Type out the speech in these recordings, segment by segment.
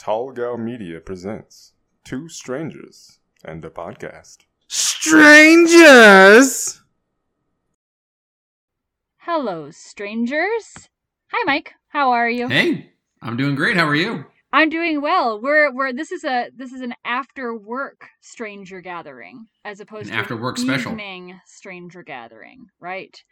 Tallgal Media presents Two Strangers and a Podcast. Strangers! Hello, strangers. Hi, Mike. How are you? Hey, I'm doing great. How are you? I'm doing well. We're we're this is a this is an after work stranger gathering as opposed An to after work an special. evening stranger gathering, right?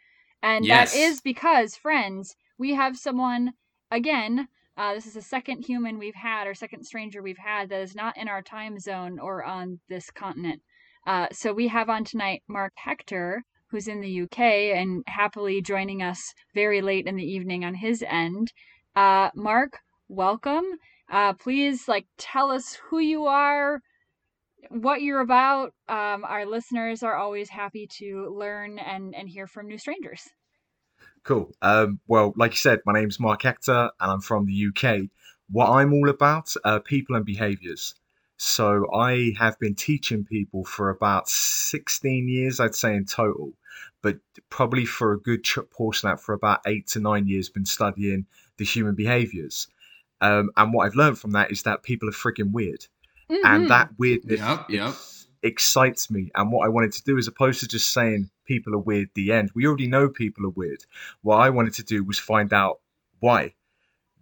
And Yes. that is because friends, we have someone again. Uh, this is the second human we've had, or second stranger we've had that is not in our time zone or on this continent. Uh, so we have on tonight Mark Hector, who's in the UK and happily joining us very late in the evening on his end. Uh, Mark, welcome. Uh, please, like, tell us who you are, what you're about. Um, our listeners are always happy to learn and, and hear from new strangers. Cool. Um, well, like you said, my name's Mark Hector and I'm from the UK. What I'm all about are people and behaviors. So I have been teaching people for about 16 years, I'd say in total, but probably for a good ch- portion of that, for about eight to nine years, been studying the human behaviors. Um, and what I've learned from that is that people are friggin' weird. Mhm. And that weirdness Yep, yep. Excites me. And what I wanted to do, as opposed to just saying people are weird, the end, we already know people are weird. What I wanted to do was find out why,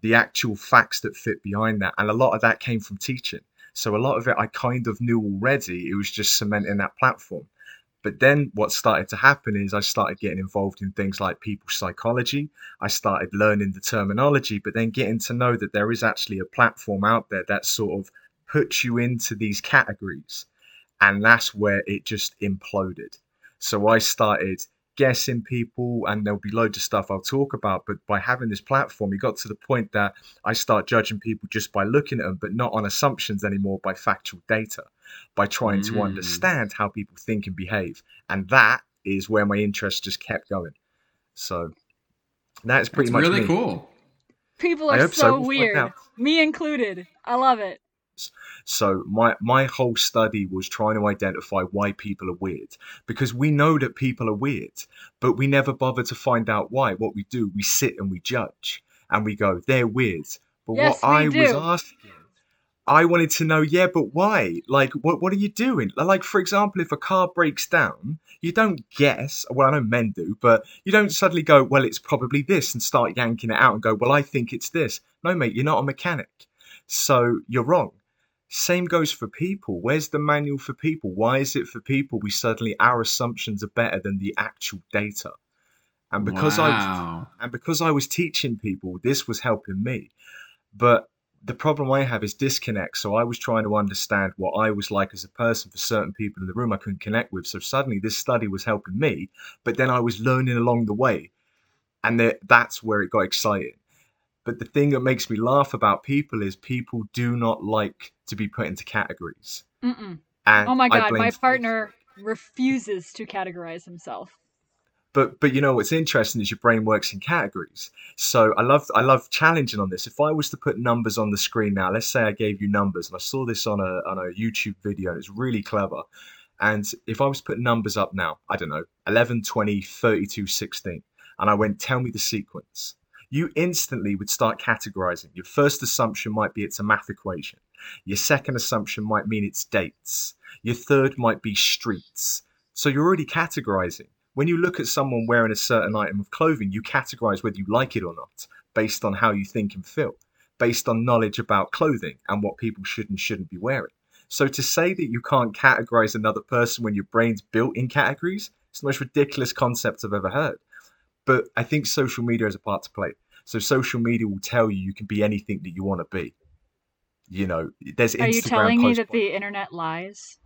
the actual facts that fit behind that. And a lot of that came from teaching. So a lot of it I kind of knew already. It was just cementing that platform. But then what started to happen is I started getting involved in things like people's psychology. I started learning the terminology, but then getting to know that there is actually a platform out there that sort of puts you into these categories and that's where it just imploded. So I started guessing people, and there'll be loads of stuff I'll talk about. But by having this platform, it got to the point that I start judging people just by looking at them, but not on assumptions anymore, by factual data, by trying to Mm. understand how people think and behave. And that is where my interest just kept going. So that's pretty That's much really me. cool. People are hope so. so, We'll weird, me included. I love it. So my my whole study was trying to identify why people are weird because we know that people are weird, but we never bother to find out why. What we do, we sit and we judge and we go, they're weird. But Yes, what we I was asking, I wanted to know, yeah, but why? Like, what what are you doing? Like, for example, if a car breaks down, you don't guess. Well, I know men do, but you don't suddenly go, well, it's probably this, and start yanking it out and go, well, I think it's this. No, mate, you're not a mechanic, so you're wrong. Same goes for people. Where's the manual for people? Why is it for people we suddenly our assumptions are better than the actual data? And because I and because I was teaching people, this was helping me. But the problem I have is disconnect. So I was trying to understand what I was like as a person for certain people in the room I couldn't connect with. So suddenly this study was helping me, but then I was learning along the way. And that- that's where it got exciting. But the thing that makes me laugh about people is people do not like to be put into categories. Mm-mm. And Oh my god, my partner refuses to categorize himself. but but you know what's interesting is your brain works in categories so i love i love challenging on this if i was to put numbers on the screen now let's say i gave you numbers and i saw this on a on a youtube video and it's really clever and if i was to put numbers up now i don't know 11 20 32 16 and i went tell me the sequence you instantly would start categorizing your first assumption might be it's a math equation your second assumption might mean it's dates your third might be streets so you're already categorizing when you look at someone wearing a certain item of clothing, you categorize whether you like it or not based on how you think and feel, based on knowledge about clothing and what people should and shouldn't be wearing. So to say that you can't categorize another person when your brain's built in categories, it's the most ridiculous concept I've ever heard. But I think social media has a part to play. So social media will tell you you can be anything that you want to be. You know, there's Are you telling me that point- the internet lies?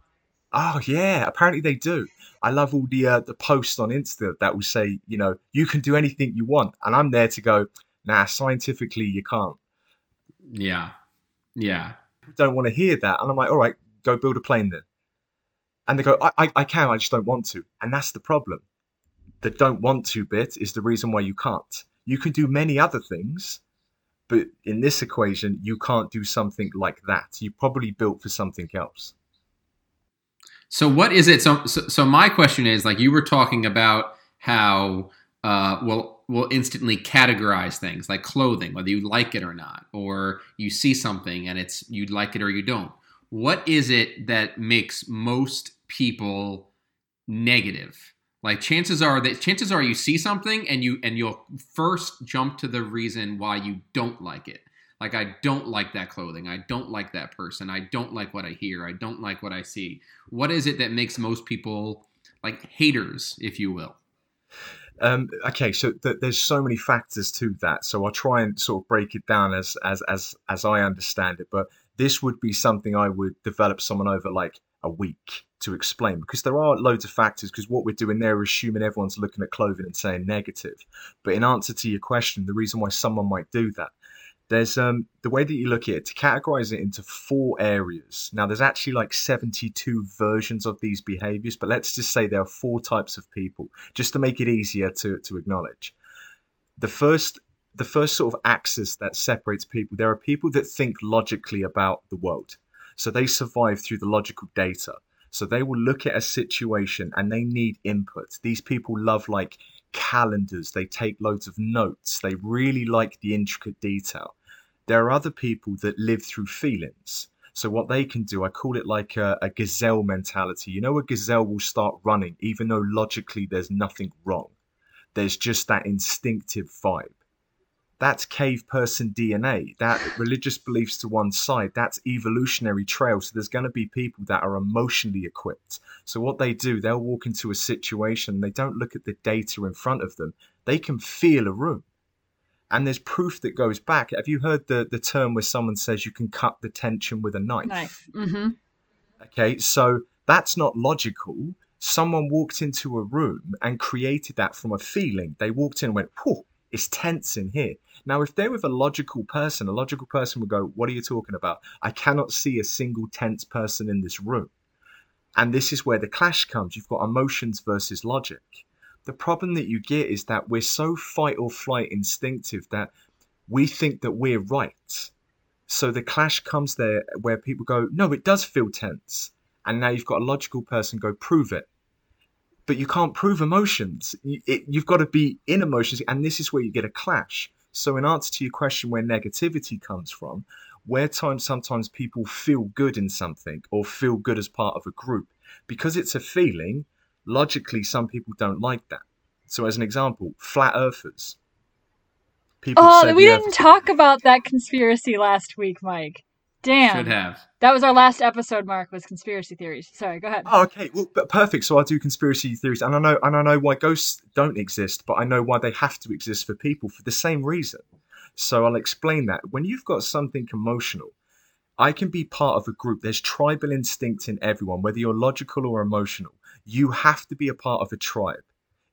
Oh yeah, apparently they do. I love all the uh, the posts on Insta that will say, you know, you can do anything you want, and I'm there to go. Nah, scientifically you can't. Yeah. Yeah. People don't want to hear that, and I'm like, all right, go build a plane then. And they go, I, I, I can, I just don't want to, and that's the problem. The don't want to bit is the reason why you can't. You can do many other things, but in this equation, you can't do something like that. You're probably built for something else. So what is it? So, so so my question is like you were talking about how uh well will instantly categorize things like clothing, whether you like it or not, or you see something and it's you like it or you don't. What is it that makes most people negative? Like chances are that chances are you see something and you and you'll first jump to the reason why you don't like it. Like I don't like that clothing. I don't like that person. I don't like what I hear. I don't like what I see. What is it that makes most people like haters, if you will? Um, okay, so th- there's so many factors to that. So I'll try and sort of break it down as as as as I understand it. But this would be something I would develop someone over like a week to explain because there are loads of factors. Because what we're doing there is assuming everyone's looking at clothing and saying negative. But in answer to your question, the reason why someone might do that there's um the way that you look at it to categorize it into four areas now there's actually like 72 versions of these behaviors but let's just say there are four types of people just to make it easier to to acknowledge the first the first sort of axis that separates people there are people that think logically about the world so they survive through the logical data so they will look at a situation and they need input these people love like calendars they take loads of notes they really like the intricate detail there are other people that live through feelings. So what they can do, I call it like a, a, gazelle mentality. You know, a gazelle will start running even though logically there's nothing wrong. There's just that instinctive vibe. That's cave person DNA. That religious beliefs to one side. That's evolutionary trail. So there's going to be people that are emotionally equipped. So what they do, they'll walk into a situation. They don't look at the data in front of them. They can feel a room and there's proof that goes back. Have you heard the, the term where someone says you can cut the tension with a knife? Knife. Mm-hmm. Okay, so that's not logical. Someone walked into a room and created that from a feeling. They walked in and went, whew, it's tense in here. Now, if they're with a logical person, a logical person would go, What are you talking about? I cannot see a single tense person in this room. And this is where the clash comes. You've got emotions versus logic the problem that you get is that we're so fight or flight instinctive that we think that we're right. So the clash comes there where people go, no, it does feel tense. And now you've got a logical person go, prove it. But you can't prove emotions. You, it, you've got to be in emotions. And this is where you get a clash. So, in answer to your question, where negativity comes from, where times sometimes people feel good in something or feel good as part of a group, because it's a feeling, logically, some people don't like that. So, as an example, flat earthers. People oh, we didn't talk about that conspiracy last week, Mike. Damn. Should have. That was our last episode, Mark, was conspiracy theories. Sorry, go ahead. Oh, okay. Well, but perfect. So I do conspiracy theories, and I know, and I know why ghosts don't exist, but I know why they have to exist for people for the same reason. So I'll explain that. When you've got something emotional, I can be part of a group. There's tribal instinct in everyone, whether you're logical or emotional you have to be a part of a tribe.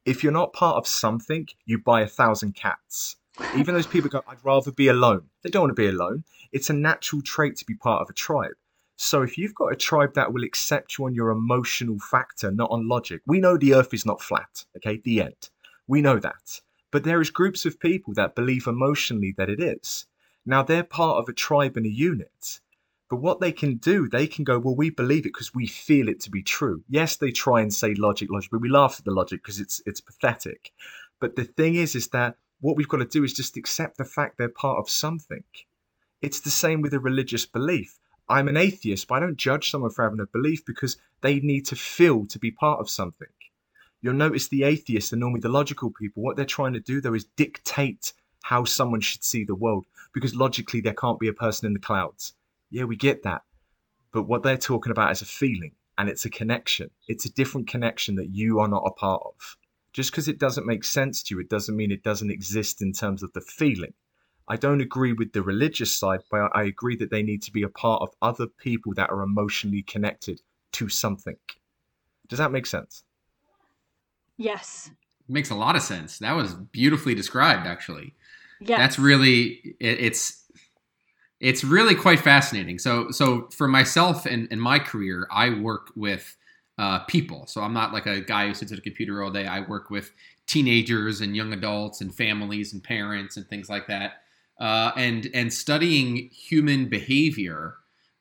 If you're not part of something, you buy a thousand cats. Even those people go, I'd rather be alone. They don't want to be alone. It's a natural trait to be part of a tribe. So if you've got a tribe that will accept you on your emotional factor, not on logic, we know the earth is not flat, okay? The end. We know that. But there is groups of people that believe emotionally that it is. Now they're part of a tribe and a unit. But what they can do, they can go, well, we believe it because we feel it to be true. Yes, they try and say logic, logic, but we laugh at the logic because it's it's pathetic. But the thing is, is that what we've got to do is just accept the fact they're part of something. It's the same with a religious belief. I'm an atheist, but I don't judge someone for having a belief because they need to feel to be part of something. You'll notice the atheists and normally the logical people, what they're trying to do though is dictate how someone should see the world because logically there can't be a person in the clouds yeah, we get that. But what they're talking about is a feeling and it's a connection. It's a different connection that you are not a part of. Just because it doesn't make sense to you, it doesn't mean it doesn't exist in terms of the feeling. I don't agree with the religious side, but I agree that they need to be a part of other people that are emotionally connected to something. Does that make sense? Yes. Makes a lot of sense. That was beautifully described, actually. Yeah. That's really it, it's it's really quite fascinating. So, so for myself and, in my career, I work with uh, people. So I'm not like a guy who sits at a computer all day. I work with teenagers and young adults and families and parents and things like that. Uh, and and studying human behavior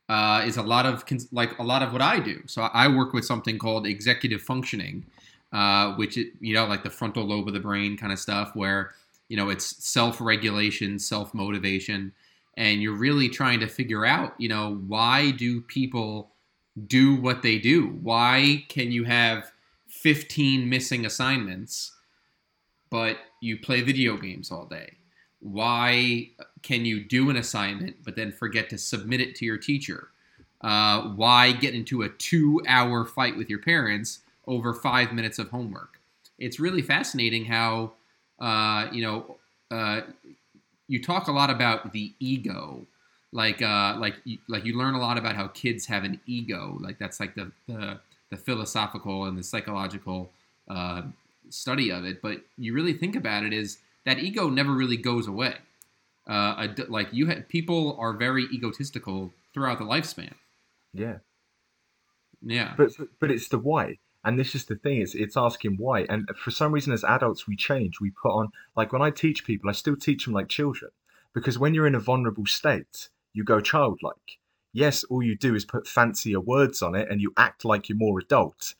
uh, is a lot of like a lot of what I do. So I work with something called executive functioning, uh, which is, you know like the frontal lobe of the brain kind of stuff, where you know, it's self regulation, self motivation, and you're really trying to figure out, you know, why do people do what they do? Why can you have 15 missing assignments, but you play video games all day? Why can you do an assignment but then forget to submit it to your teacher? Uh, why get into a two hour fight with your parents over five minutes of homework? It's really fascinating how, uh, you know, uh, you talk a lot about the ego. Like, uh, like, like you learn a lot about how kids have an ego. Like that's like the the, the philosophical and the psychological uh, study of it. But you really think about it is that ego never really goes away. Uh, like you had people are very egotistical throughout the lifespan. Yeah. Yeah. But but it's the why. And this is the thing, it's it's asking why. And for some reason as adults we change. We put on like when I teach people, I still teach them like children. Because when you're in a vulnerable state, you go childlike. Yes, all you do is put fancier words on it and you act like you're more adult,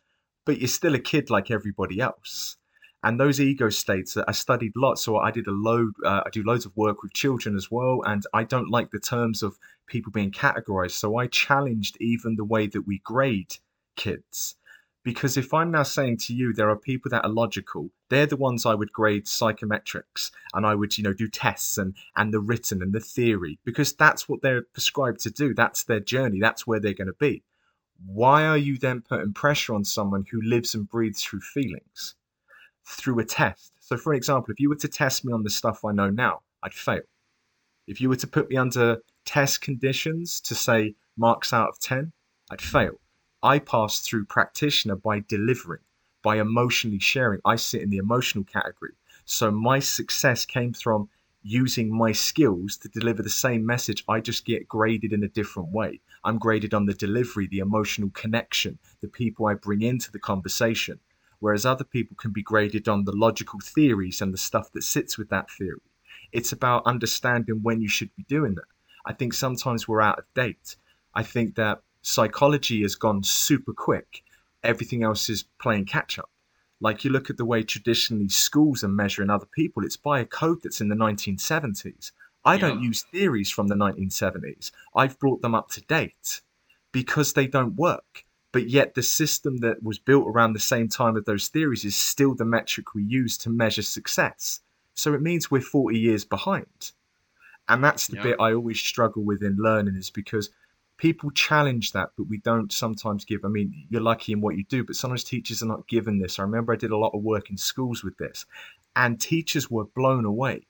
but you're still a kid like everybody else. And those ego states, I studied lots. So I did a load, uh, I do loads of work with children as well. And I don't like the terms of people being categorized. So I challenged even the way that we grade kids. Because if I'm now saying to you there are people that are logical, they're the ones I would grade psychometrics and I would, you know, do tests and and the written and the theory because that's what they're prescribed to do. That's their journey. That's where they're going to be. Why are you then putting pressure on someone who lives and breathes through feelings? Through a test. So for example, if you were to test me on the stuff I know now, I'd fail. If you were to put me under test conditions to say marks out of 10, I'd fail. I pass through practitioner by delivering, by emotionally sharing. I sit in the emotional category. So my success came from using my skills to deliver the same message. I just get graded in a different way. I'm graded on the delivery, the emotional connection, the people I bring into the conversation. Whereas other people can be graded on the logical theories and the stuff that sits with that theory. It's about understanding when you should be doing that. I think sometimes we're out of date. I think that psychology has gone super quick. Everything else is playing catch up. Like you look at the way traditionally schools are measuring other people, it's by a code that's in the 1970s. I yeah. don't use theories from the 1970s. I've brought them up to date because they don't work. But yet, the system that was built around the same time of those theories is still the metric we use to measure success. So it means we're 40 years behind. And that's the yeah. bit I always struggle with in learning is because people challenge that, but we don't sometimes give. I mean, you're lucky in what you do, but sometimes teachers are not given this. I remember I did a lot of work in schools with this, and teachers were blown away.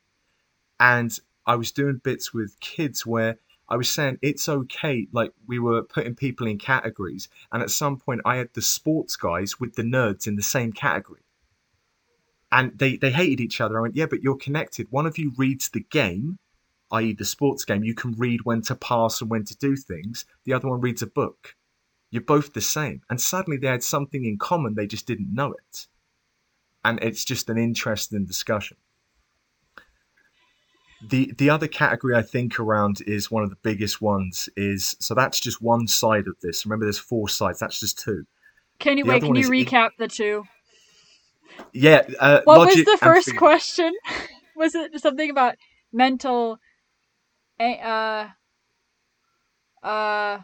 And I was doing bits with kids where I was saying it's okay. Like we were putting people in categories, and at some point I had the sports guys with the nerds in the same category. And they, they hated each other. I went, yeah, but you're connected. One of you reads the game, i.e., the sports game, you can read when to pass and when to do things. The other one reads a book. You're both the same. And suddenly they had something in common, they just didn't know it. And it's just an interesting discussion. The the other category I think around is one of the biggest ones is so that's just one side of this. Remember there's four sides, that's just two. Can you the wait, can you recap in, the two? Yeah. Uh, what was the first question? was it something about mental uh, uh,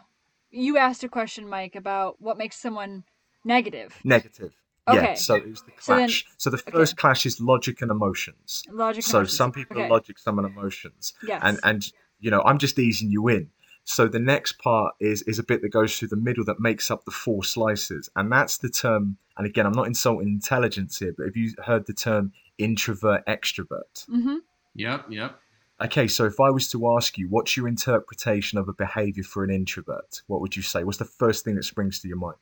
you asked a question, Mike, about what makes someone negative. Negative. Okay. Yeah, so it was the clash. So, then, so the first okay. clash is logic and emotions. Logic. So emotions. some people okay. are logic, some are emotions. Yes. And and you know, I'm just easing you in. So the next part is is a bit that goes through the middle that makes up the four slices, and that's the term. And again, I'm not insulting intelligence here, but have you heard the term introvert extrovert? Mm-hmm. Yep. Yep. Okay, so if I was to ask you, what's your interpretation of a behavior for an introvert? What would you say? What's the first thing that springs to your mind?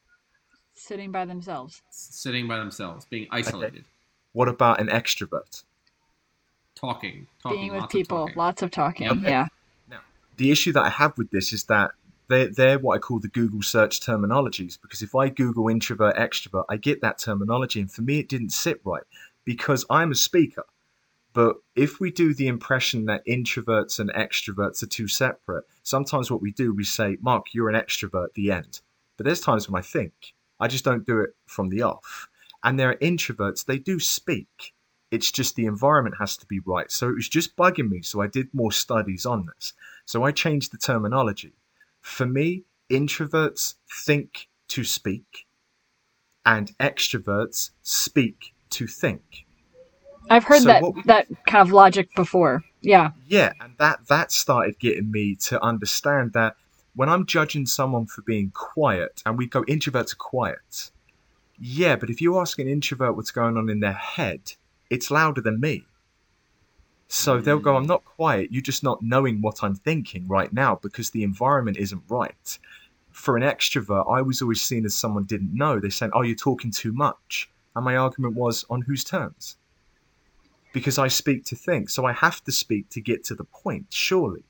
Sitting by themselves. Sitting by themselves, being isolated. Okay. What about an extrovert? Talking, talking, being with people, talking. lots of talking. Okay. Yeah. Now, the issue that I have with this is that they're, they're what I call the Google search terminologies. Because if I Google introvert, extrovert, I get that terminology, and for me, it didn't sit right because I'm a speaker. But if we do the impression that introverts and extroverts are two separate, sometimes what we do, we say, Mark, you're an extrovert, the end. But there's times when I think. I just don't do it from the off. And there are introverts, they do speak, It's just the environment has to be right. So it was just bugging me. So I did more studies on this. So I changed the terminology. For me, introverts think to speak, and extroverts speak to think. I've heard So that we- that kind of logic before. Yeah. Yeah, and that that started getting me to understand that when I'm judging someone for being quiet, and we go introverts are quiet. Yeah, but if you ask an introvert what's going on in their head, it's louder than me. So they'll go, I'm mm. not quiet, you're just not knowing what I'm thinking right now because the environment isn't right. For an extrovert, I was always seen as someone didn't know. They said, Oh, you're talking too much. And my argument was, On whose terms? Because I speak to think. So I have to speak to get to the point, surely.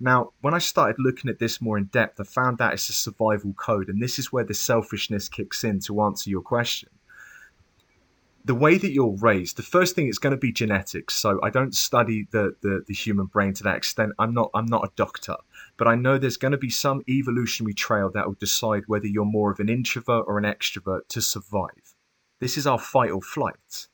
Now, when I started looking at this more in depth, I found out it's a survival code, and this is where the selfishness kicks in to answer your question. The way that you're raised, the first thing is going to be genetics. So I don't study the, the, the human brain to that extent. I'm not I'm not a doctor, but I know there's going to be some evolutionary trail that will decide whether you're more of an introvert or an extrovert to survive. This is our fight or flight.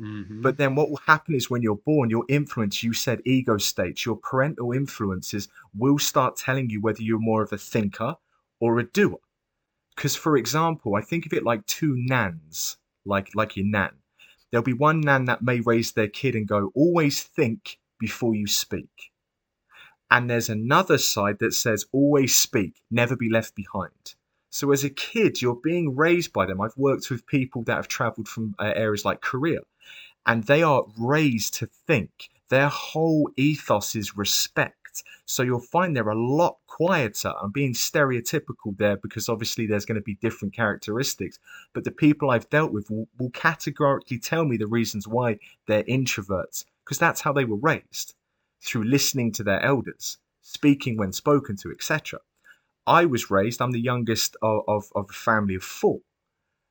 Mhm. But then what will happen is when you're born, your influence, you said ego states, your parental influences will start telling you whether you're more of a thinker or a doer. Because, for example, I think of it like two nans, like, like your nan. There'll be one nan that may raise their kid and go, always think before you speak. And there's another side that says, always speak, never be left behind. So as a kid, you're being raised by them. I've worked with people that have traveled from uh, areas like Korea and they are raised to think. Their whole ethos is respect. So you'll find they're a lot quieter. I'm being stereotypical there because obviously there's going to be different characteristics. But the people I've dealt with will, will categorically tell me the reasons why they're introverts because that's how they were raised through listening to their elders, speaking when spoken to, etc. I was raised, I'm the youngest of, of, of a family of four.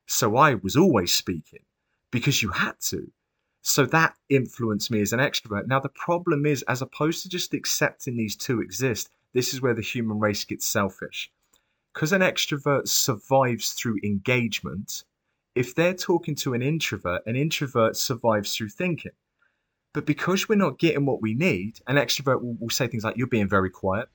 So I was always speaking because you had to. So that influenced me as an extrovert. Now, the problem is, as opposed to just accepting these two exist, this is where the human race gets selfish. Because an extrovert survives through engagement, if they're talking to an introvert, an introvert survives through thinking. But because we're not getting what we need, an extrovert will, will say things like, You're being very quiet.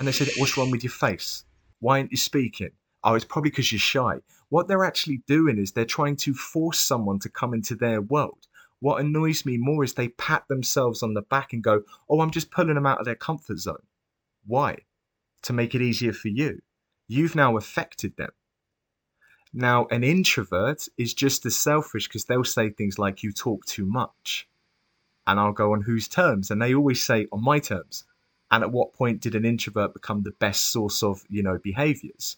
And they said, What's wrong with your face? Why aren't you speaking? Oh, it's probably because you're shy. What they're actually doing is they're trying to force someone to come into their world. What annoys me more is they pat themselves on the back and go, Oh, I'm just pulling them out of their comfort zone. Why? To make it easier for you. You've now affected them. Now, an introvert is just as selfish because they'll say things like, You talk too much. And I'll go, On whose terms? And they always say, On my terms. And at what point did an introvert become the best source of, you know, behaviors?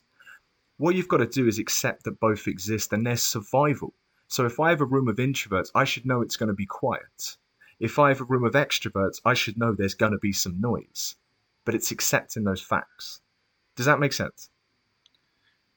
What you've got to do is accept that both exist and there's survival. So if I have a room of introverts, I should know it's going to be quiet. If I have a room of extroverts, I should know there's going to be some noise. But it's accepting those facts. Does that make sense?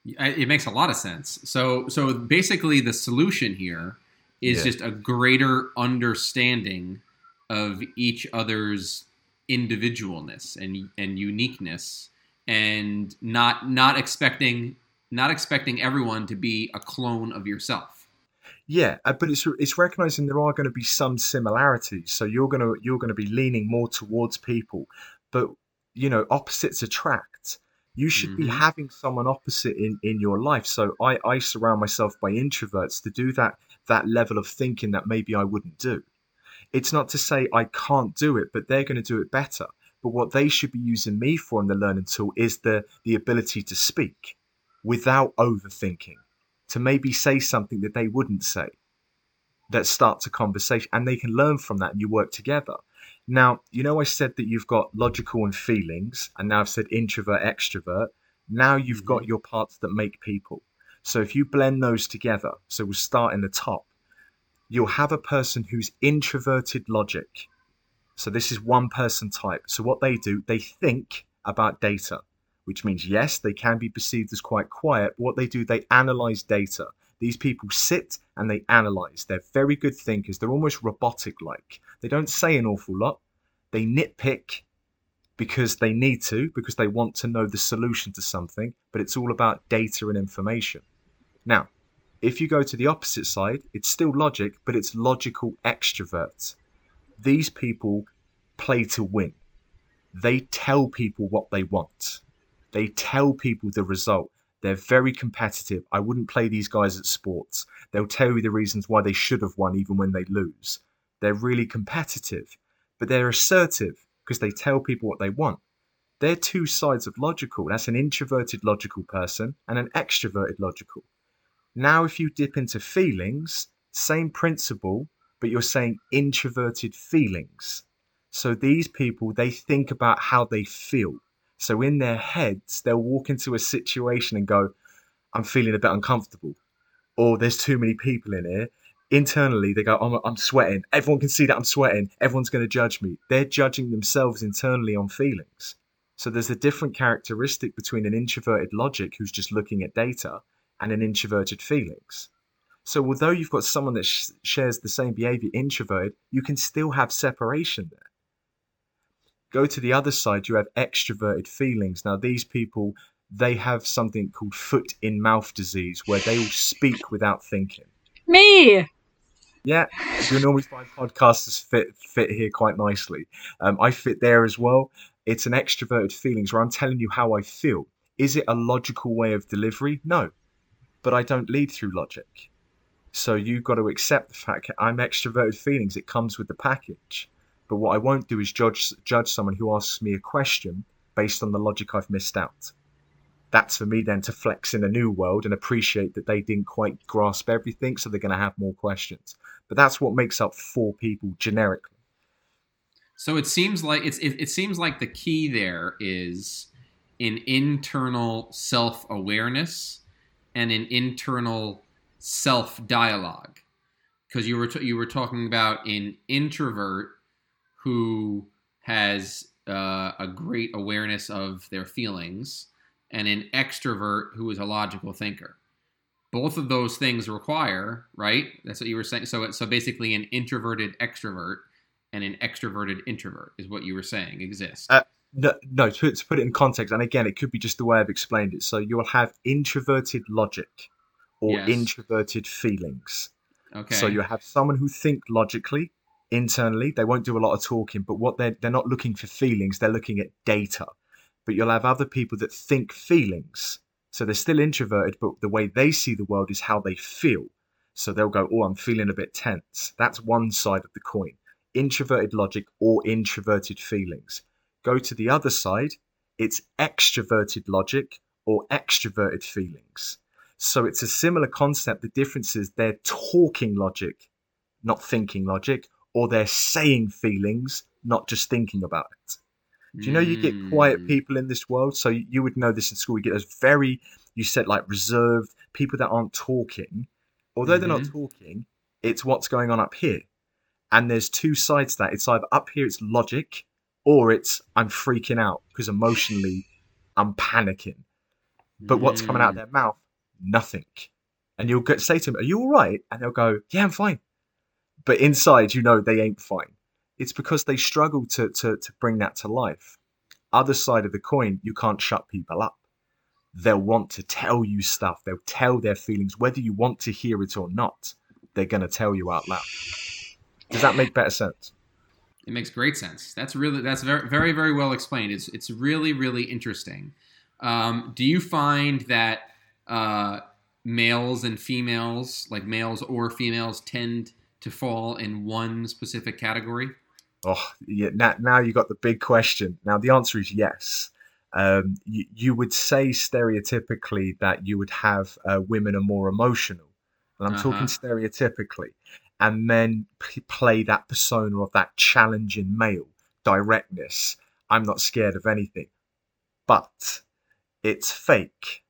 It makes a lot of sense. So, so basically, the solution here is Yeah. just a greater understanding of each other's individualness and and uniqueness, and not not expecting not expecting everyone to be a clone of yourself. Yeah, uh, but it's it's recognizing there are going to be some similarities. So you're going to you're going to be leaning more towards people, but you know opposites attract. You should be Mhm. having someone opposite in in your life. So I I surround myself by introverts to do that that level of thinking that maybe I wouldn't do. It's not to say I can't do it, but they're going to do it better. But what they should be using me for in the learning tool is the the ability to speak without overthinking to maybe say something that they wouldn't say that starts a conversation and they can learn from that and you work together. Now, you know, I said that you've got logical and feelings, and now I've said introvert, extrovert. Now you've mm-hmm. got your parts that make people. So if you blend those together, so we'll start in the top, you'll have a person who's introverted logic. So this is one person type. So what they do, they think about data which means yes, they can be perceived as quite quiet. But what they do, they analyze data. These people sit and they analyze. They're very good thinkers. They're almost robotic like. They don't say an awful lot. They nitpick because they need to, because they want to know the solution to something, but it's all about data and information. Now, If you go to the opposite side, it's still logic, but it's logical extroverts. These people play to win. They tell people what they want. They tell people the result. They're very competitive. I wouldn't play these guys at sports. They'll tell you the reasons why they should have won even when they lose. They're really competitive, but they're assertive because they tell people what they want. They're two sides of logical. That's an introverted logical person and an extroverted logical. Now, if you dip into feelings, same principle, but you're saying introverted feelings. So these people, they think about how they feel. So in their heads, they'll walk into a situation and go, I'm feeling a bit uncomfortable. Or there's too many people in here. Internally, they go, I'm, I'm sweating. Everyone can see that I'm sweating. Everyone's going to judge me. They're judging themselves internally on feelings. So there's a different characteristic between an introverted logic who's just looking at data and an introverted feelings. So although you've got someone that sh- shares the same behavior introverted, you can still have separation there. Go to the other side, you have extroverted feelings. Now these people, they have something called foot in mouth disease where they will speak without thinking. Me. Yeah, you normally find podcasters fit fit here quite nicely. Um, I fit there as well. It's an extroverted feelings where I'm telling you how I feel. Is it a logical way of delivery? No, but I don't lead through logic. So you've got to accept the fact that I'm extroverted feelings. It comes with the package. But what I won't do is judge judge someone who asks me a question based on the logic I've missed out. That's for me then to flex in a new world and appreciate that they didn't quite grasp everything, so they're going to have more questions. But that's what makes up four people generically. So it seems like it's it, it seems like the key there is an internal self awareness and an internal self dialogue because you were t- you were talking about an introvert who has uh, a great awareness of their feelings and an extrovert who is a logical thinker. Both of those things require right? That's what you were saying. So so basically an introverted extrovert and an extroverted introvert is what you were saying exists. Uh, No, no to, to put it in context, and again, it could be just the way I've explained it. So you'll have introverted logic or Yes. introverted feelings. okay So you have someone who think logically, internally. They won't do a lot of talking, but what they're they're not looking for feelings. They're looking at data. But you'll have other people that think feelings. So they're still introverted, but the way they see the world is how they feel. So they'll go, "Oh, I'm feeling a bit tense." That's one side of the coin. Introverted logic or introverted feelings. Go to the other side. It's extroverted logic or extroverted feelings. So it's a similar concept. The difference is they're talking logic, not thinking logic, or they're saying feelings, not just thinking about it. Do you know you get quiet Mm. people in this world? So you would know this in school. You get those very, you said like reserved people that aren't talking. Although they're not Mhm. talking, it's what's going on up here. And there's two sides to that. It's either up here, it's logic, or it's I'm freaking out because emotionally I'm panicking. But what's coming out of their mouth? Nothing. And you'll get, say to them, Are you all right? And they'll go, Yeah, I'm fine. But inside, you know they ain't fine. It's because they struggle to, to, to bring that to life. Other side of the coin, you can't shut people up. They'll want to tell you stuff. They'll tell their feelings, whether you want to hear it or not. They're going to tell you out loud. Does that make better sense? It makes great sense. That's really that's very very very well explained. It's it's really really interesting. Um, do you find that uh, males and females, like males or females, tend to fall in one specific category? Oh, yeah. Now, now you got the big question. Now the answer is yes. Um, you, you would say stereotypically that you would have uh, women are more emotional, and I'm Uh-huh. talking stereotypically, and p- play that persona of that challenging male directness. I'm not scared of anything, but it's fake.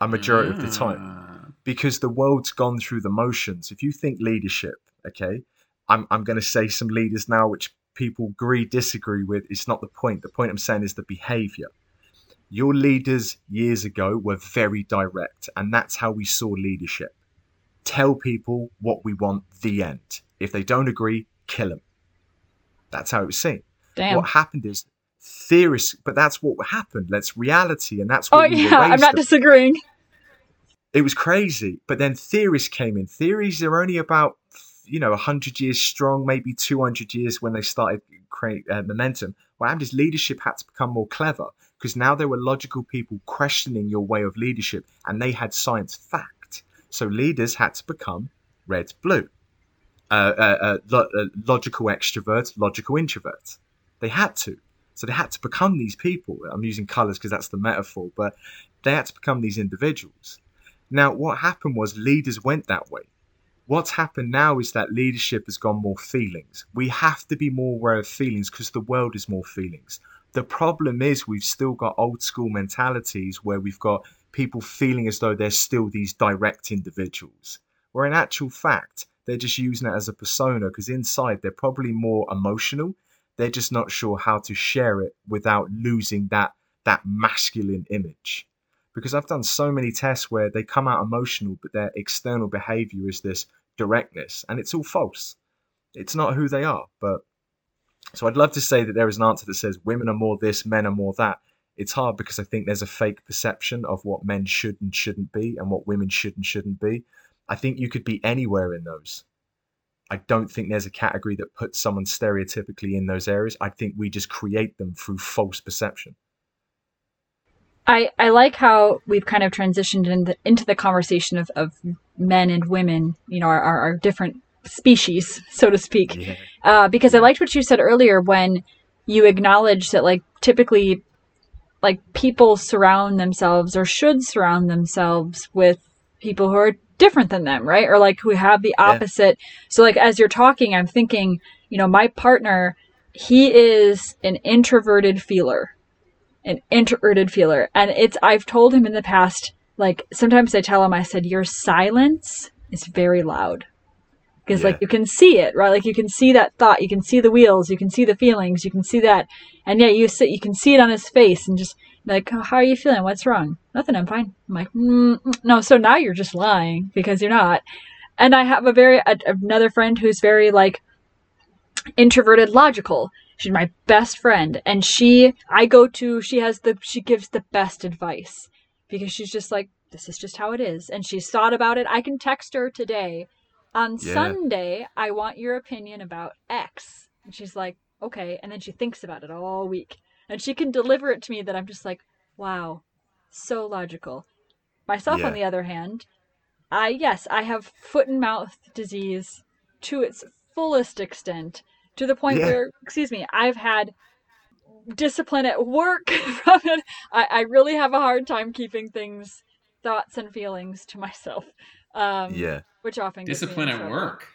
A majority of the time Ah. because the world's gone through the motions. If you think leadership, okay, I'm, I'm going to say some leaders now which people agree, disagree with. It's not the point. The point I'm saying is the behavior. Your leaders years ago were very direct, and that's how we saw leadership. Tell people what we want, the end. If they don't agree, kill them. That's how it was seen. Damn. What happened is theorists, but that's what happened. That's reality, and that's Oh what were yeah, I'm not disagreeing. it was crazy. But then theorists came in. Theories are only about you know 100 years strong, maybe 200 years when they started create uh, momentum. What happened is leadership had to become more clever because now there were logical people questioning your way of leadership, and they had science fact. So leaders had to become red blue. Uh, uh, uh, lo- uh, logical extrovert, logical introvert. They had to. So they had to become these people. I'm using colors because that's the metaphor, but they had to become these individuals. Now, what happened was leaders went that way. What's happened now is that leadership has gone more feelings. We have to be more aware of feelings because the world is more feelings. The problem is we've still got old school mentalities where we've got people feeling as though they're still these direct individuals. Where in actual fact, they're just using it as a persona because inside they're probably more emotional. They're just not sure how to share it without losing that that masculine image because I've done so many tests where they come out emotional, but their external behavior is this directness, and it's all false. It's not who they are. But so I'd love to say that there is an answer that says women are more this, men are more that. It's hard because I think there's a fake perception of what men should and shouldn't be and what women should and shouldn't be. I think you could be anywhere in those. I don't think there's a category that puts someone stereotypically in those areas. I think we just create them through false perception. I, I like how we've kind of transitioned in the, into the conversation of, of men and women, you know, our, our, our different species, so to speak. Yeah. Uh, because I liked what you said earlier when you acknowledged that, like, typically, like, people surround themselves or should surround themselves with people who are different than them, right? Or, like, who have the opposite. Yeah. So, like, as you're talking, I'm thinking, you know, my partner, he is an introverted feeler an introverted feeler. And it's, I've told him in the past, like, sometimes I tell him, I said, your silence is very loud. Because, yeah. like, you can see it, right? Like, you can see that thought, you can see the wheels, you can see the feelings, you can see that. And yeah, you sit, you can see it on his face and just, like, oh, how are you feeling? What's wrong? Nothing, I'm fine. I'm like, mm, mm, no, so now you're just lying because you're not. And I have a very, a, another friend who's very, like, introverted logical She's my best friend. And she, I go to, she has the, she gives the best advice because she's just like, this is just how it is. And she's thought about it. I can text her today. On yeah. Sunday, I want your opinion about X. And she's like, okay. And then she thinks about it all week. And she can deliver it to me that I'm just like, wow, so logical. Myself, yeah. on the other hand, I, yes, I have foot and mouth disease to its fullest extent to the point yeah. where, excuse me, I've had discipline at work from it. I, I really have a hard time keeping things, thoughts and feelings to myself. Um, yeah. Which often discipline at work.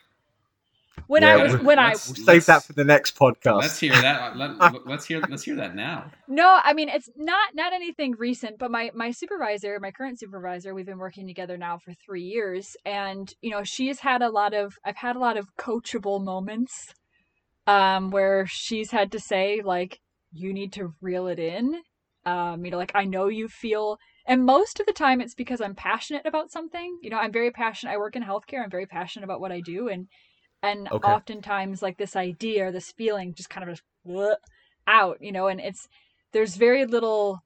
When yeah, I was when I we'll save that for the next podcast. Let's hear that. Let, let's hear let's hear that now. No, I mean it's not not anything recent, but my my supervisor, my current supervisor, we've been working together now for three years, and you know she's had a lot of I've had a lot of coachable moments um, where she's had to say like you need to reel it in. Um, you know, like I know you feel, and most of the time it's because I'm passionate about something. You know, I'm very passionate. I work in healthcare. I'm very passionate about what I do, and and okay. oftentimes like this idea or this feeling just kind of just out. You know, and it's there's very little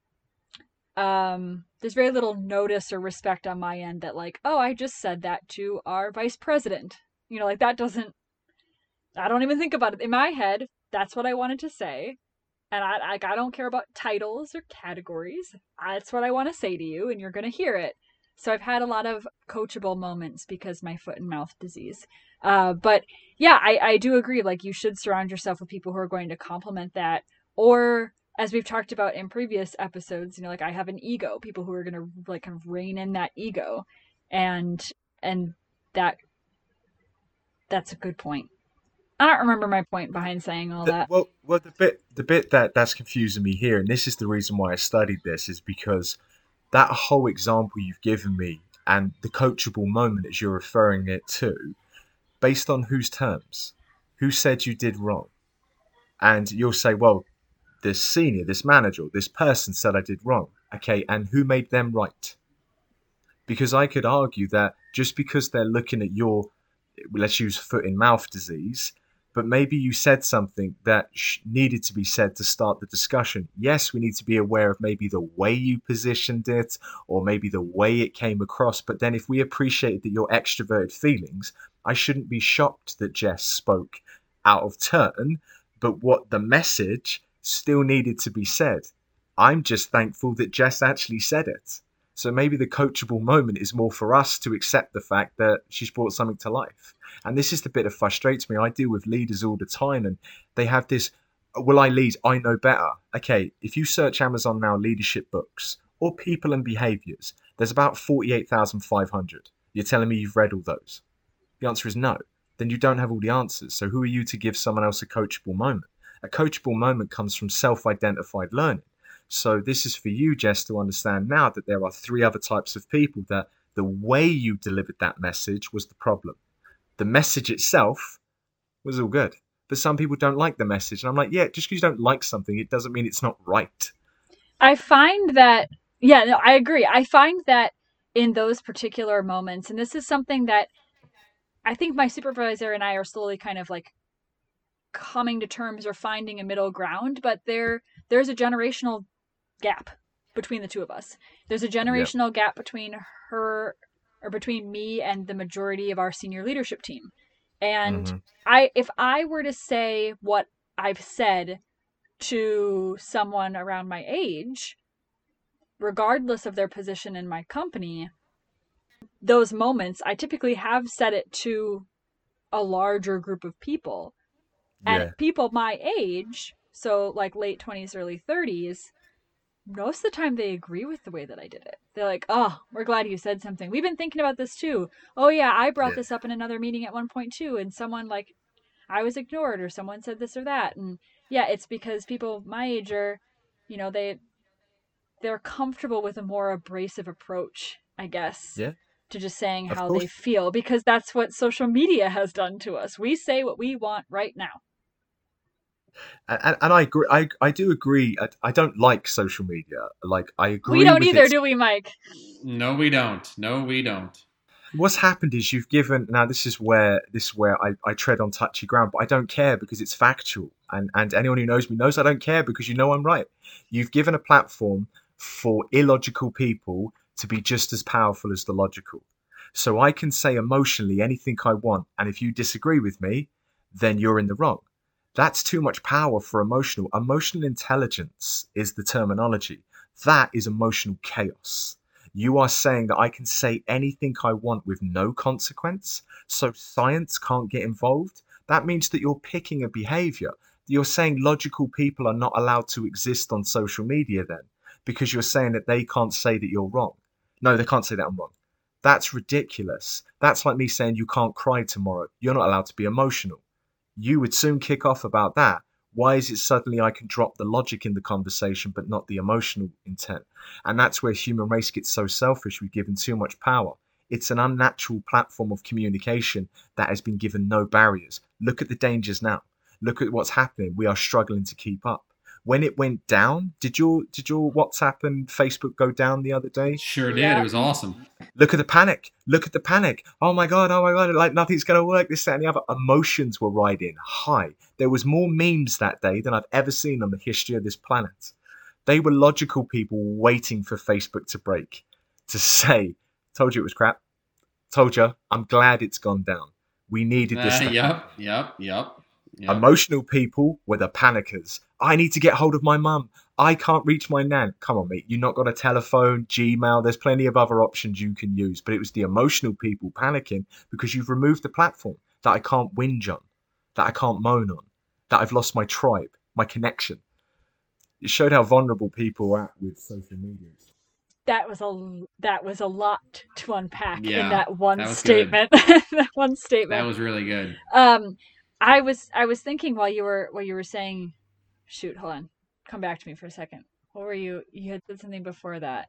um there's very little notice or respect on my end that like oh i just said that to our vice president you know like that doesn't I don't even think about it. In my head, that's what I wanted to say. And I I don't care about titles or categories. That's what I want to say to you and you're going to hear it. So I've had a lot of coachable moments because my foot and mouth disease. Uh, but yeah, I, I do agree. Like you should surround yourself with people who are going to complement that. Or as we've talked about in previous episodes, you know, like I have an ego, people who are going to like kind of rein in that ego. And, and that, that's a good point. I don't remember my point behind saying all that. Well, well, the bit the bit that that's confusing me here, and this is the reason why I studied this, is because that whole example you've given me and the coachable moment as you're referring it to, based on whose terms, who said you did wrong, and you'll say, well, this senior, this manager, this person said I did wrong. Okay, and who made them right? Because I could argue that just because they're looking at your, let's use foot and mouth disease, but maybe you said something that sh- needed to be said to start the discussion. Yes, we need to be aware of maybe the way you positioned it or maybe the way it came across. But then, if we appreciate that your extroverted feelings, I shouldn't be shocked that Jess spoke out of turn, but what the message still needed to be said. I'm just thankful that Jess actually said it. So maybe the coachable moment is more for us to accept the fact that she's brought something to life. And this is the bit that frustrates me. I deal with leaders all the time and they have this, will I lead? I know better. Okay, if you search Amazon now, leadership books or people and behaviors, there's about 48,500. You're telling me you've read all those? The answer is no. Then you don't have all the answers. So who are you to give someone else a coachable moment? A coachable moment comes from self identified learning. So this is for you, Jess, to understand now that there are three other types of people that the way you delivered that message was the problem. The message itself was all good. But some people don't like the message. And I'm like, yeah, just because you don't like something, it doesn't mean it's not right. I find that, yeah, no, I agree. I find that in those particular moments, and this is something that I think my supervisor and I are slowly kind of like coming to terms or finding a middle ground, but there there's a generational gap between the two of us. There's a generational yep. gap between her or between me and the majority of our senior leadership team. And mm-hmm. I if I were to say what I've said to someone around my age, regardless of their position in my company, those moments I typically have said it to a larger group of people. And yeah. people my age, so like late 20s, early 30s, most of the time they agree with the way that I did it. They're like, "Oh, we're glad you said something. We've been thinking about this too. Oh yeah, I brought yeah. this up in another meeting at one point too, and someone like I was ignored or someone said this or that." And yeah, it's because people my age are, you know, they they're comfortable with a more abrasive approach, I guess. Yeah. To just saying of how course. they feel because that's what social media has done to us. We say what we want right now and, and I agree. I, I do agree. I, I don't like social media. Like I agree. We don't either, do we, Mike? No, we don't. No, we don't. What's happened is you've given. Now this is where this is where I, I tread on touchy ground, but I don't care because it's factual, and and anyone who knows me knows I don't care because you know I'm right. You've given a platform for illogical people to be just as powerful as the logical. So I can say emotionally anything I want, and if you disagree with me, then you're in the wrong. That's too much power for emotional. Emotional intelligence is the terminology. That is emotional chaos. You are saying that I can say anything I want with no consequence, so science can't get involved. That means that you're picking a behavior. You're saying logical people are not allowed to exist on social media then, because you're saying that they can't say that you're wrong. No, they can't say that I'm wrong. That's ridiculous. That's like me saying you can't cry tomorrow. You're not allowed to be emotional you would soon kick off about that. Why is it suddenly I can drop the logic in the conversation but not the emotional intent? And that's where human race gets so selfish. We've given too much power. It's an unnatural platform of communication that has been given no barriers. Look at the dangers now. Look at what's happening. We are struggling to keep up when it went down, did your did your WhatsApp and Facebook go down the other day? Sure did. Yeah. It was awesome. Look at the panic. Look at the panic. Oh my god. Oh my god. Like nothing's gonna work. This that, and the other. Emotions were riding high. There was more memes that day than I've ever seen on the history of this planet. They were logical people waiting for Facebook to break to say, "Told you it was crap. Told you. I'm glad it's gone down. We needed this." Uh, yep. Yep. Yep. Yep. Emotional people were the panickers. I need to get hold of my mum. I can't reach my nan. Come on, mate. You've not got a telephone, Gmail. There's plenty of other options you can use. But it was the emotional people panicking because you've removed the platform that I can't whinge on, that I can't moan on, that I've lost my tribe, my connection. It showed how vulnerable people are with social media. That was a that was a lot to unpack yeah, in that one that statement. that one statement. That was really good. Um, I was I was thinking while you were while you were saying, shoot, hold on, come back to me for a second. What were you? You had said something before that.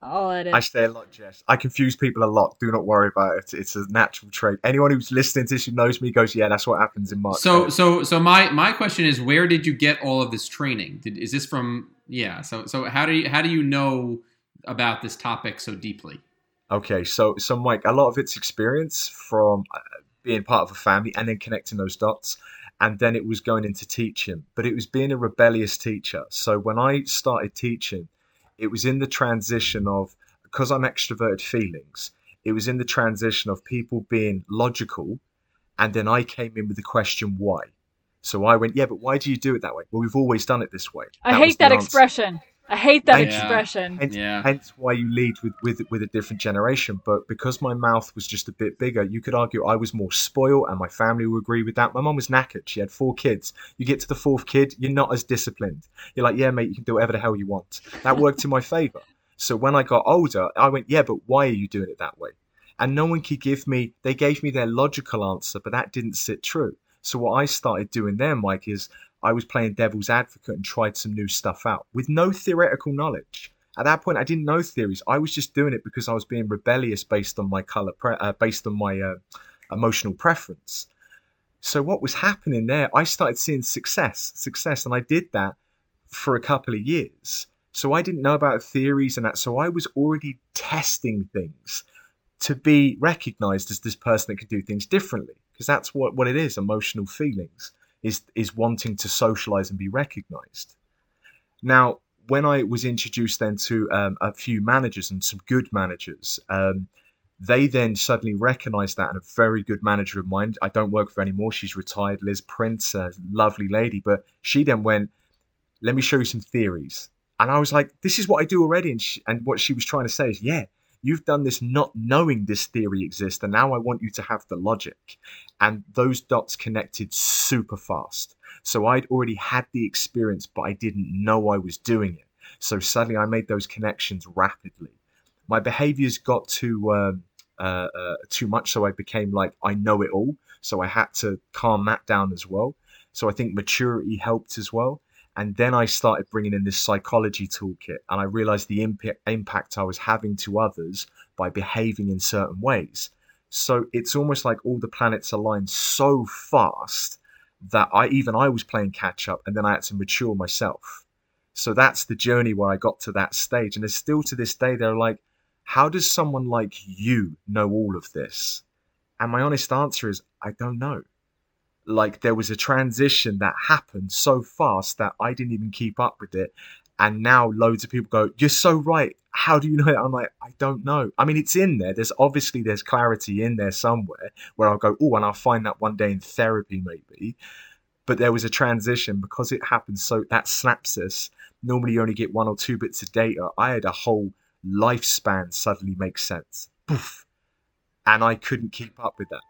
I'll edit. I say a lot, Jess. I confuse people a lot. Do not worry about it. It's a natural trait. Anyone who's listening to this who knows me goes, "Yeah, that's what happens in March." So, so, so my my question is, where did you get all of this training? Did, is this from? Yeah. So, so how do you how do you know about this topic so deeply? Okay, so so Mike, a lot of it's experience from uh, being part of a family and then connecting those dots. And then it was going into teaching, but it was being a rebellious teacher. So when I started teaching, it was in the transition of because I'm extroverted feelings, it was in the transition of people being logical. And then I came in with the question, why? So I went, yeah, but why do you do it that way? Well, we've always done it this way. I That was hate that answer. expression. I hate that Thank expression. Hence, Yeah. hence why you lead with, with with a different generation. But because my mouth was just a bit bigger, you could argue I was more spoiled, and my family will agree with that. My mum was knackered; she had four kids. You get to the fourth kid, you're not as disciplined. You're like, yeah, mate, you can do whatever the hell you want. That worked in my favour. So when I got older, I went, yeah, but why are you doing it that way? And no one could give me. They gave me their logical answer, but that didn't sit true. So what I started doing there, Mike, is I was playing devil's advocate and tried some new stuff out with no theoretical knowledge. At that point, I didn't know theories. I was just doing it because I was being rebellious based on my color, pre- uh, based on my uh, emotional preference. So what was happening there? I started seeing success, success, and I did that for a couple of years. So I didn't know about theories and that. So I was already testing things to be recognized as this person that can do things differently because that's what, what it is emotional feelings is is wanting to socialize and be recognized. Now when i was introduced then to um, a few managers and some good managers um, they then suddenly recognized that and a very good manager of mine. I don't work for anymore. She's retired. Liz prince a lovely lady. But she then went let me show you some theories. And i was like this is what i do already. And, she, and what she was trying to say is yeah you've done this not knowing this theory exists and now i want you to have the logic. And those dots connected super fast. So i'd already had the experience but i didn't know i was doing it. So suddenly i made those connections rapidly. My behaviors got too um, uh, uh, too much so i became like i know it all. So i had to calm that down as well. So i think maturity helped as well and then I started bringing in this psychology toolkit, and I realized the impact, impact I was having to others by behaving in certain ways. So it's almost like all the planets aligned so fast that I even I was playing catch up, and then I had to mature myself. So that's the journey where I got to that stage, and there's still to this day they're like, how does someone like you know all of this? And my honest answer is, I don't know like there was a transition that happened so fast that I didn't even keep up with it. And now loads of people go, You're so right. How do you know that? I'm like, I don't know. I mean, it's in there. There's obviously there's clarity in there somewhere where I'll go, Oh, and I'll find that one day in therapy, maybe. But there was a transition because it happened so that synapses. Normally you only get one or two bits of data. I had a whole lifespan suddenly make sense. Poof. And I couldn't keep up with that.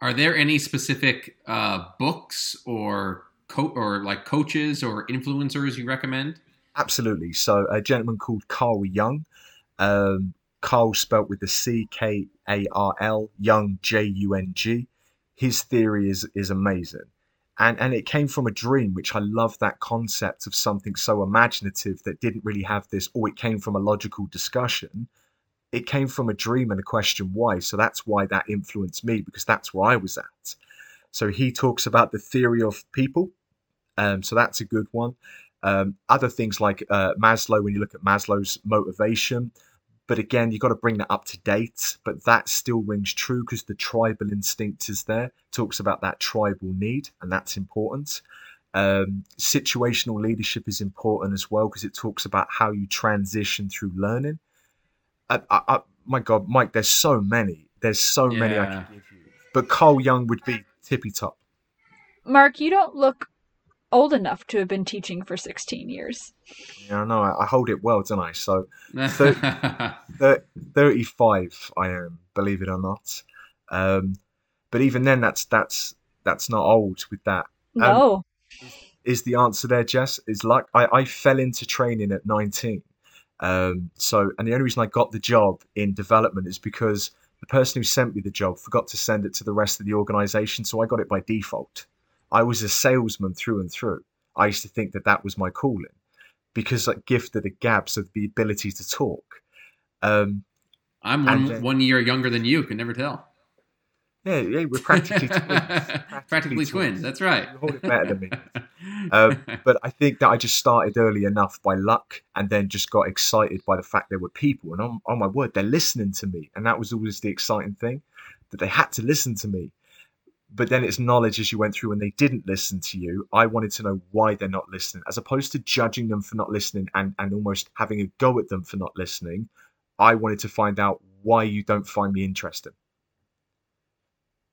Are there any specific uh, books or co- or like coaches or influencers you recommend? Absolutely. So a gentleman called Carl Jung, um, Carl spelt with the C K A R L, Jung J U N G. His theory is is amazing, and and it came from a dream, which I love that concept of something so imaginative that didn't really have this, or it came from a logical discussion. It came from a dream and a question why. So that's why that influenced me because that's where I was at. So he talks about the theory of people. Um, so that's a good one. Um, other things like uh, Maslow, when you look at Maslow's motivation, but again, you've got to bring that up to date. But that still rings true because the tribal instinct is there. Talks about that tribal need, and that's important. Um, situational leadership is important as well because it talks about how you transition through learning. I, I, I, my God, Mike, there's so many. There's so many I can give you. But Carl Jung would be tippy top. Mark, you don't look old enough to have been teaching for 16 years. Yeah, I know. I, I hold it well, don't I? So thir- 35 I am, believe it or not. Um, but even then, that's that's that's not old. With that, No. is the answer there, Jess? Is luck. I, I fell into training at 19. Um, so, and the only reason I got the job in development is because the person who sent me the job forgot to send it to the rest of the organization. So I got it by default. I was a salesman through and through. I used to think that that was my calling because I gifted a gab, so the ability to talk. Um, I'm one then- one year younger than you. Can never tell. Yeah, yeah, we're practically twins. Practically twins. That's right. You hold it better than me. Um, but I think that I just started early enough by luck and then just got excited by the fact there were people. And oh, oh my word, they're listening to me. And that was always the exciting thing that they had to listen to me. but then it's knowledge as you went through when they didn't listen to you. I wanted to know why they're not listening, as opposed to judging them for not listening and, and almost having a go at them for not listening. I wanted to find out why you don't find me interesting.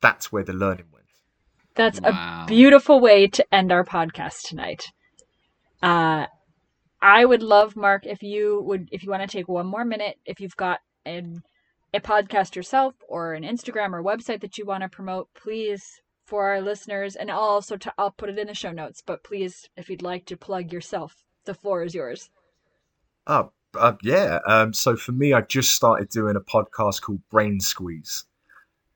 That's where the learning went. That's Wow. a beautiful way to end our podcast tonight. Uh, I would love, Mark, if you would, if you want to take one more minute, if you've got an, a podcast yourself or an Instagram or website that you want to promote, please for our listeners, and I'll also t- I'll put it in the show notes. But please, if you'd like to plug yourself, the floor is yours. Oh, uh, yeah. Um, so for me, I just started doing a podcast called Brain Squeeze,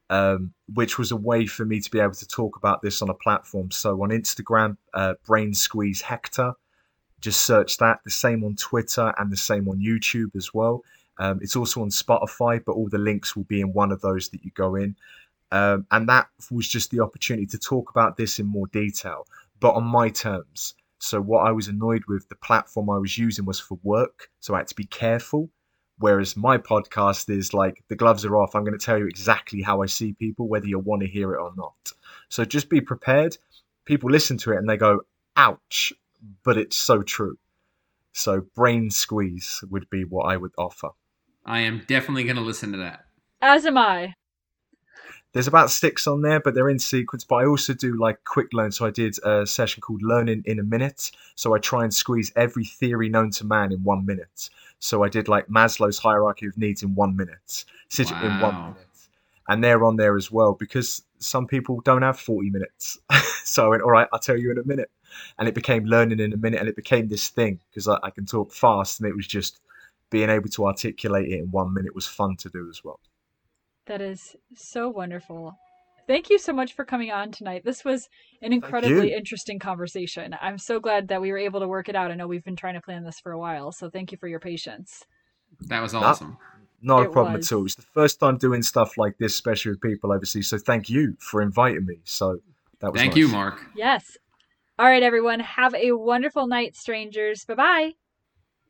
um, which was a way for me to be able to talk about this on a platform. So on Instagram, uh, Brain Squeeze Hector, just search that. The same on Twitter and the same on YouTube as well. Um, it's also on Spotify, but all the links will be in one of those that you go in. Um, and that was just the opportunity to talk about this in more detail, but on my terms. So what I was annoyed with, the platform I was using was for work, so I had to be careful. Whereas my podcast is like the gloves are off. I'm going to tell you exactly how I see people, whether you want to hear it or not. So just be prepared. People listen to it and they go, "Ouch," but it's so true. So brain squeeze would be what I would offer. I am definitely going to listen to that. As am I. There's about six on there, but they're in sequence. But I also do like quick learn. So I did a session called Learning in a Minute. So I try and squeeze every theory known to man in one minute. So I did like Maslow's hierarchy of needs in one minute, sit in one minute, and they're on there as well because some people don't have 40 minutes. so I went, all right, I'll tell you in a minute, and it became learning in a minute, and it became this thing because I, I can talk fast, and it was just being able to articulate it in one minute was fun to do as well. That is so wonderful. Thank you so much for coming on tonight. This was an incredibly interesting conversation. I'm so glad that we were able to work it out. I know we've been trying to plan this for a while, so thank you for your patience. That was awesome. Not a problem was. at all. It's the first time doing stuff like this, especially with people overseas. So thank you for inviting me. So that was Thank nice. you, Mark. Yes. All right, everyone. Have a wonderful night, strangers. Bye bye.